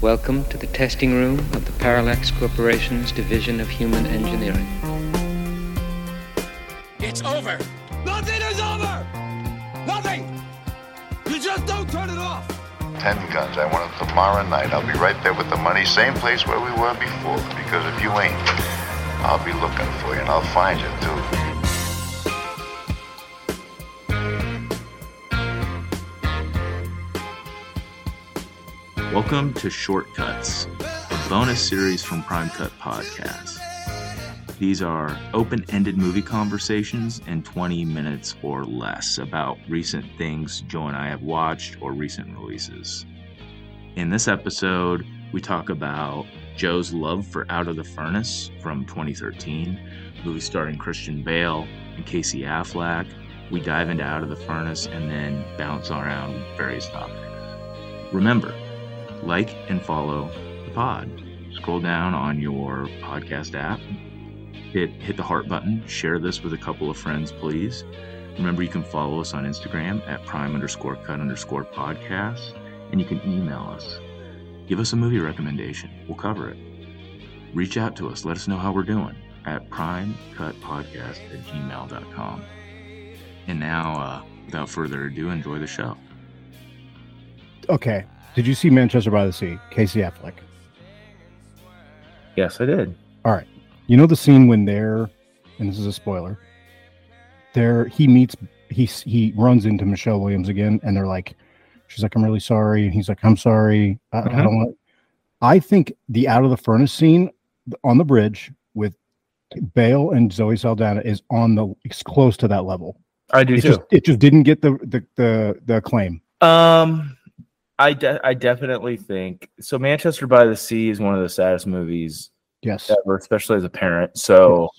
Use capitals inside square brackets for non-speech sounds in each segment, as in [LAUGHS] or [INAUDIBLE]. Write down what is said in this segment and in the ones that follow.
Welcome to the testing room of the Parallax Corporation's Division of Human Engineering. It's over. Nothing is over. Nothing. You just don't turn it off. Ten guns. I want it tomorrow night. I'll be right there with the money, same place where we were before. Because if you ain't, I'll be looking for you, and I'll find you too. Welcome to Short Cuts, a bonus series from Prime Cut Podcast. These are open ended movie conversations in 20 minutes or less about recent things Joe and I have watched or recent releases. In this episode, we talk about Joe's love for Out of the Furnace from 2013, movie starring Christian Bale and Casey Affleck. We dive into Out of the Furnace and then bounce around various topics. Remember, like and follow the pod. Scroll down on your podcast app, hit hit the heart button, share this with a couple of friends, please. Remember, you can follow us on Instagram at prime underscore cut underscore podcast, and you can email us. Give us a movie recommendation. We'll cover it. Reach out to us. Let us know how we're doing at primecutpodcast at gmail.com. And now, uh, without further ado, enjoy the show. Okay. Did you see Manchester by the Sea? Casey Affleck. Yes, I did. All right. You know the scene when they're, and this is a spoiler. There, he meets, he he runs into Michelle Williams again, and they're like, she's like, "I'm really sorry," and he's like, "I'm sorry. I, I Mhm. don't want." I think the out of the furnace scene on the bridge with Bale and Zoe Saldana is on the it's close to that level. I do It just it just didn't get the the the, the acclaim. Um, I de- I definitely think so. Manchester by the Sea is one of the saddest movies Yes. ever, especially as a parent. So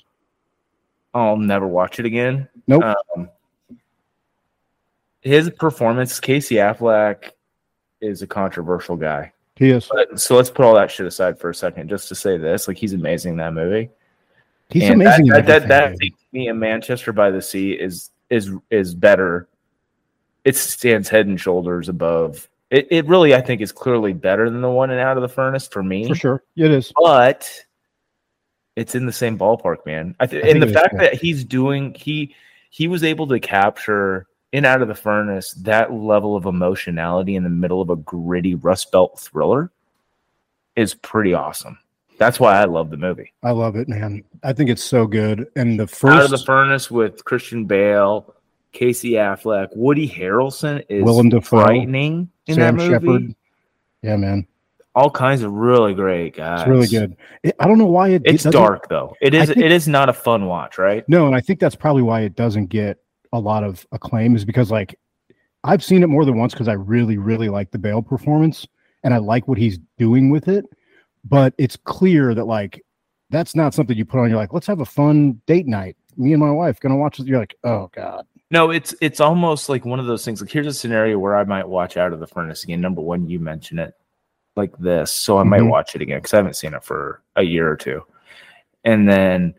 I'll never watch it again. Nope. Um, his performance, Casey Affleck, is a controversial guy. He is. But, so let's put all that shit aside for a second, just to say this: like he's amazing in that movie. He's And amazing. That, that, that, that makes me in Manchester by the Sea is is is better. It stands head and shoulders above. It, it really, I think, is clearly better than the one in Out of the Furnace for me. for sure. It is. But it's in the same ballpark, man. I th- I and the it is, fact yeah. that he's doing he he was able to capture in Out of the Furnace that level of emotionality in the middle of a gritty Rust Belt thriller is pretty awesome. That's why I love the movie. I love it, man. I think it's so good. And the Out of the Furnace with Christian Bale, Casey Affleck, Woody Harrelson is Willem Dafoe, frightening in Sam that movie. Shepard. Yeah, man. All kinds of really great guys. It's really good. It, I don't know why it It's dark though. It is. think- it is not a fun watch, right? No, and I think that's probably why it doesn't get a lot of acclaim is because like I've seen it more than once because I really, really like the Bale performance and I like what he's doing with it. But it's clear that like that's not something you put on. You're like, let's have a fun date night. Me and my wife gonna watch this. You're like, oh god. No, it's it's almost like one of those things. Like here's a scenario where I might watch Out of the Furnace again. Number one, you mention it like this, so I might Mhm. watch it again because I haven't seen it for a year or two. And then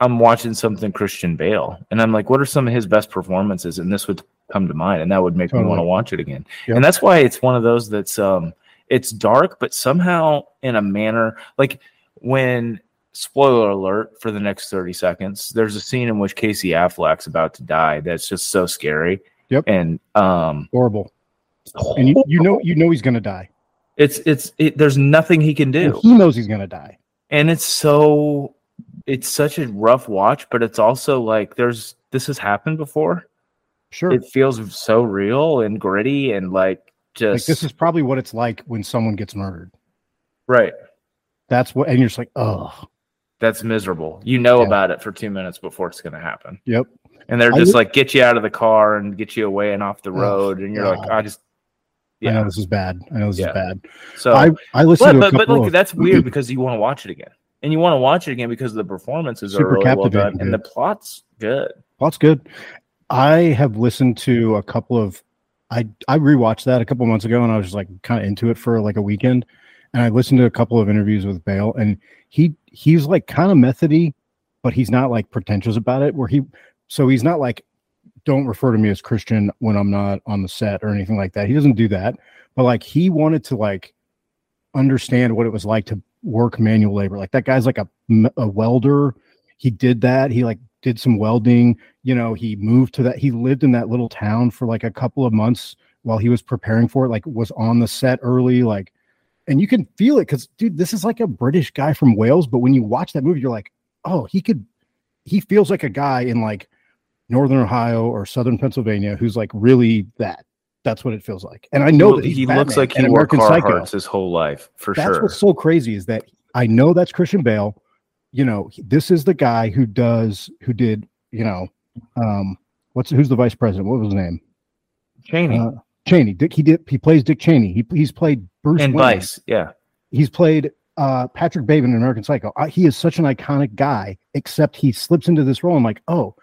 I'm watching something Christian Bale, and I'm like, what are some of his best performances? And this would come to mind, and that would make me want to watch it again. Yep. And that's why it's one of those that's um, it's dark, but somehow in a manner like when spoiler alert for the next 30 seconds there's a scene in which casey affleck's about to die that's just so scary Yep. and um Horrible. And you, you know you know he's gonna die. it's it's it, there's nothing he can And do he knows he's gonna die. and it's so it's such a rough watch but it's also like there's this has happened before Sure. it feels so real and gritty and like like just this is probably what it's like when someone gets murdered. right That's what and you're just like, oh that's miserable you know Yeah. about it for two minutes before it's going to happen yep. and they're just would- like get you out of the car and get you away and off the Oh, road and you're like i just I know yeah this is bad. I know this Yeah. is bad. so I I listened but to a but, but like that's weird [CLEARS THROAT] because you want to watch it again and you want to watch it again because the performances Super are really well captivating, done and the plot's good Plot's good. I have listened to a couple of I I rewatched that a couple months ago and I was just like kind of into it for like a weekend. And I listened to a couple of interviews with Bale and he he's like kind of methody, but he's not like pretentious about it. Where he so he's not like don't refer to me as Christian when I'm not on the set or anything like that. He doesn't do that. But like he wanted to like understand what it was like to work manual labor. Like that guy's like a a welder. He did that. He like did some welding. You know, he moved to that. He lived in that little town for like a couple of months while he was preparing for it. Like was on the set early. Like, and you can feel it because, dude, this is like a British guy from Wales. But when you watch that movie, you're like, oh, he could. He feels like a guy in like Northern Ohio or Southern Pennsylvania who's like really that. That's what it feels like. And I know that he he's looks like he and wore American Psycho. Carhartts his whole life for That's sure. That's what's so crazy is that I know that's Christian Bale. You know, this is the guy who does who did, you know, um what's who's the vice president? What was his name? Cheney Uh, Cheney. Dick he did he plays Dick Cheney. He he's played Bruce and Wayne. Vice, yeah. He's played uh Patrick Bateman in American Psycho. Uh, he is such an iconic guy, except he slips into this role. I'm like, oh,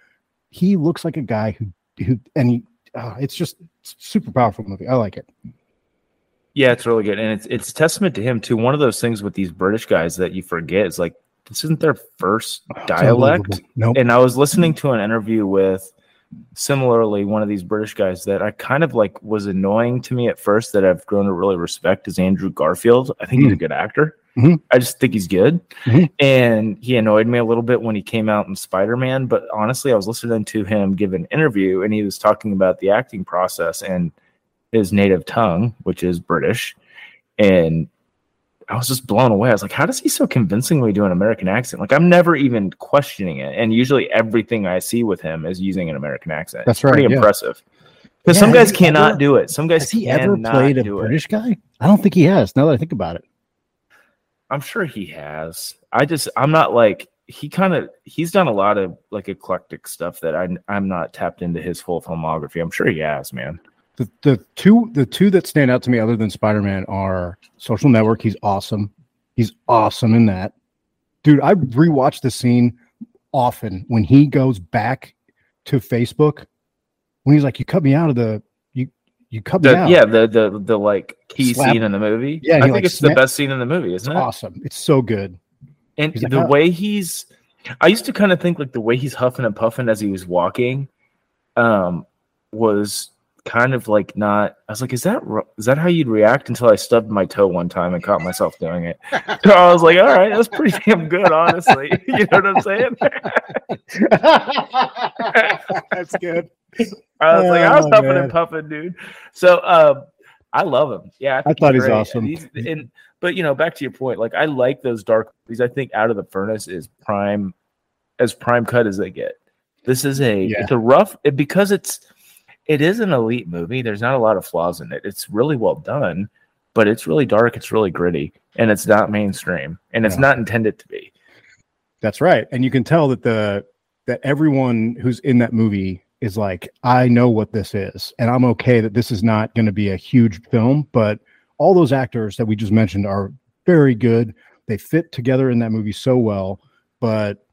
he looks like a guy who who and he uh, it's just super powerful movie. I like it. Yeah, it's really good, and it's it's testament to him too. One of those things with these British guys that you forget is like this isn't their first dialect. Nope. And I was listening to an interview with similarly one of these British guys that I kind of like was annoying to me at first that I've grown to really respect is Andrew Garfield. I think he's a good actor. Mhm. I just think he's good. Mhm. And he annoyed me a little bit when he came out in Spider Man. But honestly, I was listening to him give an interview and he was talking about the acting process and his native tongue, which is British. And I was just blown away. I was like, how does he so convincingly do an American accent? Like, I'm never even questioning it. And usually everything I see with him is using an American accent. That's It's pretty yeah. impressive. Because Yeah, some guys cannot ever- do it. Some guys Has he ever played a do it. British guy? I don't think he has. Now that I think about it. I'm sure he has. I just I'm not like he kind of he's done a lot of like eclectic stuff that I I'm not tapped into his full filmography. I'm sure he has, man. The the two the two that stand out to me other than Spider Man are Social Network. He's awesome. He's awesome in that. Dude, I rewatch the scene often when he goes back to Facebook when he's like, "You cut me out of the you you cut me out." yeah, the the the like key Slap- scene in the movie. Yeah, I think like, it's snap- the best scene in the movie, it's isn't it? awesome. It's so good. And He's like, the "Oh." way he's, I used to kind of think like the way he's huffing and puffing as he was walking, um, was kind of like not. I was like, is that is that how you'd react? Until I stubbed my toe one time and caught myself doing it. So I was like, all right, that's pretty damn good, honestly. [LAUGHS] you know what I'm saying? [LAUGHS] That's good. I was like, I was Oh, huffing man. and puffing, dude. So um, I love him. Yeah, I think thought he's great. awesome. He's- and but you know, back to your point, like I like those dark movies. I think Out of the Furnace is prime, as prime cut as they get. This is a Yeah. it's a rough it, because it's it is an elite movie. There's not a lot of flaws in it. It's really well done, but it's really dark. It's really gritty, and it's not mainstream, and it's No. not intended to be. That's right. And you can tell that the that everyone who's in that movie is like, I know what this is, and I'm okay that this is not going to be a huge film, but all those actors that we just mentioned are very good. They fit together in that movie so well. But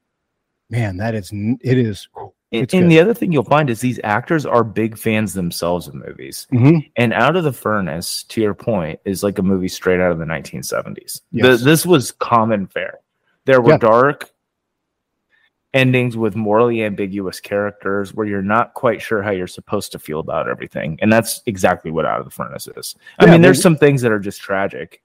man, that is it is. And, It's and good. the other thing you'll find is these actors are big fans themselves of movies. Mhm. And Out of the Furnace, to your point, is like a movie straight out of the 1970s. The- this was common fare. There were Yeah. dark endings with morally ambiguous characters where you're not quite sure how you're supposed to feel about everything. And that's exactly what Out of the Furnace is. I Yeah, mean, there's some things that are just tragic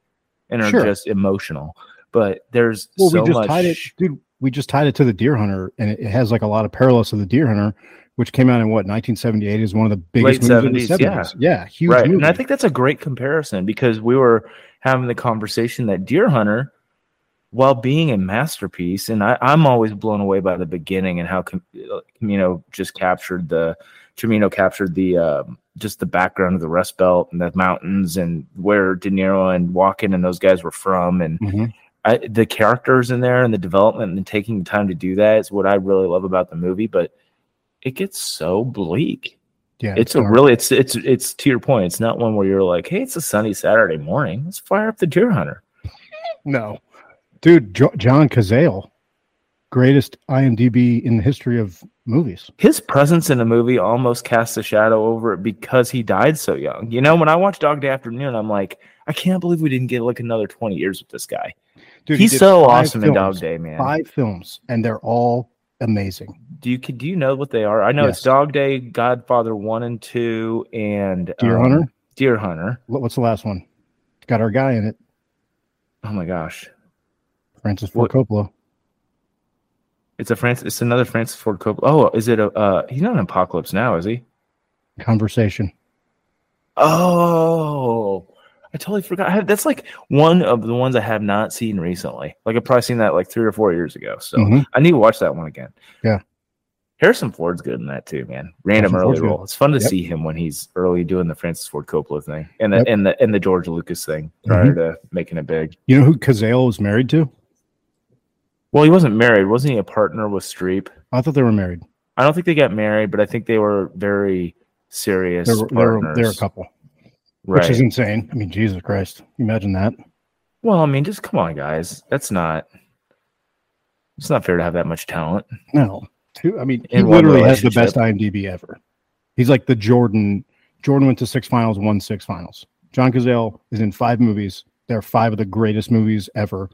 and are Sure. just emotional, but there's Well, so we just much. tied it, dude. We just tied it to the Deer Hunter, and it, it has like a lot of parallels to the Deer Hunter, which came out in what 1978 is one of the biggest Late movies of the 70s, 70s. Yeah, huge right movie. and i think that's a great comparison because we were having the conversation that deer hunter while being a masterpiece and I, i'm always blown away by the beginning and how Cimino just captured the Cimino captured the um, just the background of the rust belt and the mountains and where de niro and walken and those guys were from and Mhm. I, the characters in there and the development and taking the time to do that is what i really love about the movie but it gets so bleak. Yeah, it's a really it's it's it's to your point it's not one where you're like hey it's a sunny saturday morning. Let's fire up the deer hunter. No, dude, jo- John Cazale, greatest IMDb in the history of movies. his presence in the movie almost casts a shadow over it because he died so young. You know when i watch dog day afternoon i'm like i can't believe we didn't get like another 20 years with this guy Dude, he's did so awesome in dog day man Five films, and they're all amazing. do you do you know what they are i know it's dog day godfather one and two and Deer um, Hunter? deer hunter What's the last one? Got our guy in it. Oh my gosh, Francis Ford Coppola. it's a Francis. It's another Francis Ford Coppola. Oh, is it a? Uh, he's not in Apocalypse Now, is he? Conversation. Oh, I totally forgot. I have, that's like one of the ones I have not seen recently. Like I've probably seen that like three or four years ago. So Mhm. I need to watch that one again. Yeah. Harrison Ford's good in that too, man. Random Harrison early Ford's good. role. It's fun to Yep. see him when he's early doing the Francis Ford Coppola thing and the Yep. and the and the George Lucas thing prior to making it big. You know who Cazale was married to? Well, he wasn't married, wasn't he? A partner with Streep. I thought they were married. I don't think they got married, but I think they were very serious They were, they were, partners. they were a couple, right. which is insane. I mean, Jesus Christ. Imagine that. Well, I mean, just come on, guys. That's not. It's not fair to have that much talent. No. I mean, he In literally has the best IMDb ever. He's like the Jordan. Jordan went to six finals, won six finals. John Cazale is in five movies. They're five of the greatest movies ever.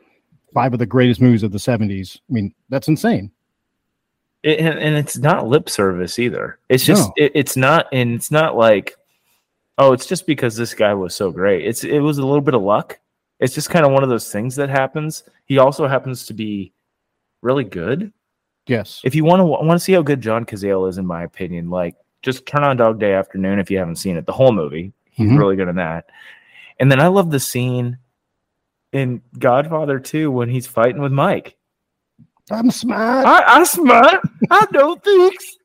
Five of the greatest movies of the 70s. I mean, that's insane. It, and, and it's not lip service either. It's just No. it, it's not, and it's not like, oh, it's just because this guy was so great. It's it was a little bit of luck. It's just kind of one of those things that happens. He also happens to be really good. Yes. If you want to want to see how good John Cazale is, in my opinion, like just turn on Dog Day Afternoon if you haven't seen it. The whole movie, he's Mhm. really good in that. And then I love the scene in Godfather 2 when he's fighting with Mike. I'm smart. I, I smart. I know things.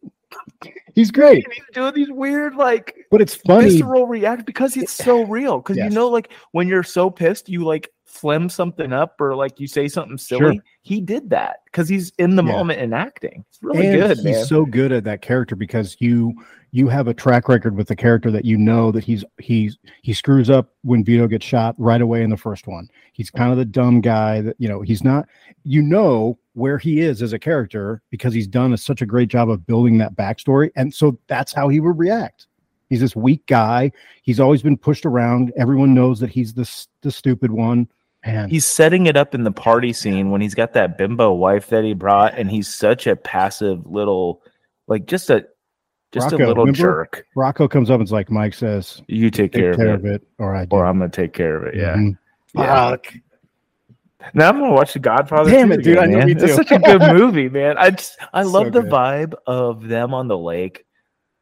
He's great. And he's doing these weird like But it's funny. visceral react because it's so real. Because Yes. you know, like when you're so pissed, you like phlegm something up or like you say something silly. Sure. He did that because he's in the Yeah. moment and acting. It's really and good, he's man. so good at that character because you you have a track record with the character that you know that he's he's he screws up when Vito gets shot right away in the first one. He's kind of the dumb guy that you know he's not. You know where he is as a character because he's done a, such a great job of building that backstory, and so that's how he would react. He's this weak guy. He's always been pushed around. Everyone knows that he's the the stupid one. And he's setting it up in the party scene when he's got that bimbo wife that he brought, and he's such a passive little, like just a just Rocco, a little remember? jerk. Rocco comes up and's like Mike says, You take, "Take care, care of, it, of it, or I do." or I'm gonna take care of it. Yeah. Mhm. Yeah. Fuck. Now I'm gonna watch The Godfather. Damn it, dude, I know man. me It's such a good [LAUGHS] movie, man. I just I So love the good. vibe of them on the lake.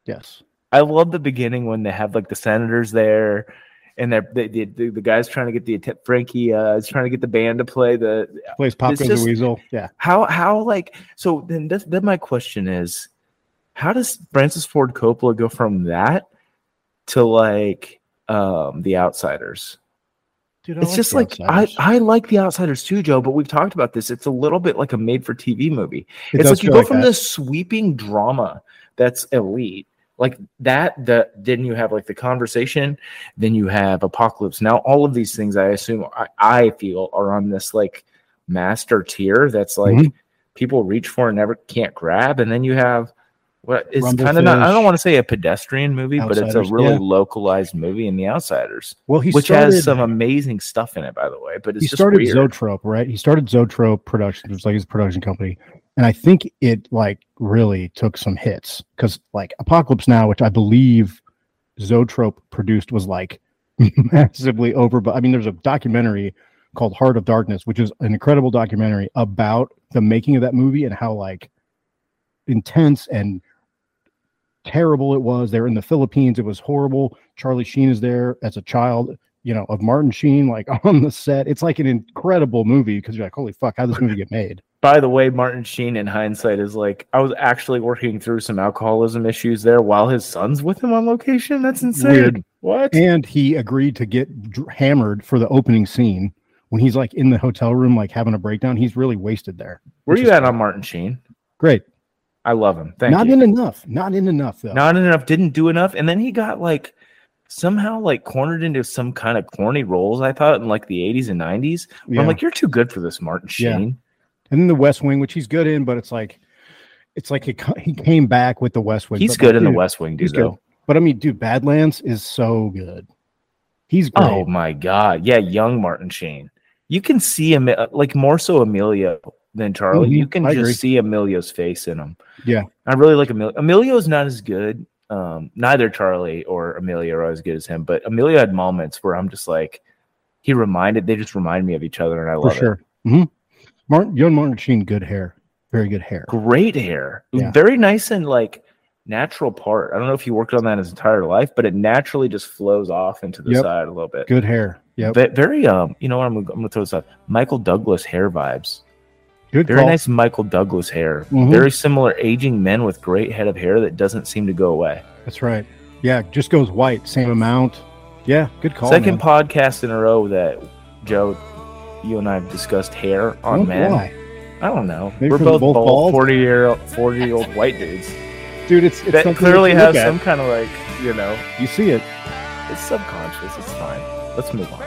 Yes. I love the beginning when they have like the senators there, and they're they, the the the guy's trying to get the Frankie uh, is trying to get the band to play the Plays Pop Goes the Weasel. Yeah. how how like so then then my question is how does francis ford coppola go from that to like um the outsiders Dude, I it's like just like I, Outsiders. I like the outsiders too joe but we've talked about this it's a little bit like a made for tv movie It it's like you feel go from that. this sweeping drama that's elite like that the then you have like the conversation then you have apocalypse now all of these things i assume i, I feel are on this like master tier that's like Mhm. people reach for and never can't grab and then you have is Rumble Fish. kind of not i don't want to say a pedestrian movie but it's a really yeah. localized movie in the outsiders Well, he which started, has some amazing stuff in it by the way but it's he started weird. Zoetrope, right? He started Zoetrope Productions, which is like his production company, and I think it like really took some hits because like Apocalypse Now, which I believe Zoetrope produced, was like [LAUGHS] massively over. But I mean, there's a documentary called Heart of Darkness, which is an incredible documentary about the making of that movie and how like intense and terrible it was. They're in the Philippines. It was horrible. Charlie Sheen is there as a child, you know, of Martin Sheen, like [LAUGHS] on the set. It's like an incredible movie because you're like, holy fuck, how did this movie get made? by the way martin sheen in hindsight is like i was actually working through some alcoholism issues there while his son's with him on location that's insane Weird. what And he agreed to get dr- hammered for the opening scene when he's like in the hotel room, like having a breakdown. He's really wasted there. where which you at on martin sheen Great. I love him thank you. Not you in enough. Not in enough though. not in enough didn't do enough and then he got like somehow like cornered into some kind of corny roles i thought in like the 80s and 90s where i'm like you're too good for this martin Yeah. sheen and then the West Wing, which he's good in, but it's like, it's like he, he came back with the West Wing. he's but, good like, in the west wing dude he's good. But I mean, dude, Badlands is so good. He's oh great. oh my god yeah young martin sheen you can see him like more so emilio than charlie Mhm, you can I just agree. see emilio's face in him Yeah. I really like Emilio. Emilio's not as good. Um, neither Charlie or Emilio are as good as him, but Emilio had moments where I'm just like, he reminded they just remind me of each other, and I for love it. sure. hmm Martin, young Martin Sheen, good hair, very good hair. Great hair, Yeah. very nice and like natural part. I don't know if he worked on that his entire life, but it naturally just flows off into the Yep. side a little bit. Good hair. Yeah. Very um, you know what? I'm gonna, I'm gonna throw this out. Michael Douglas hair vibes. Good Very call. nice Michael Douglas hair. Mhm. Very similar aging men with great head of hair that doesn't seem to go away. That's right. Yeah, just goes white, same amount. Yeah, good call. Second man. podcast in a row that Joe, you and I have discussed hair on Wonder men. why. I don't know. Maybe We're both, both bald, forty year forty year old white dudes dude. It's, it's that clearly you have look at. some kind of like you know You see it. it's subconscious. It's fine. Let's move on.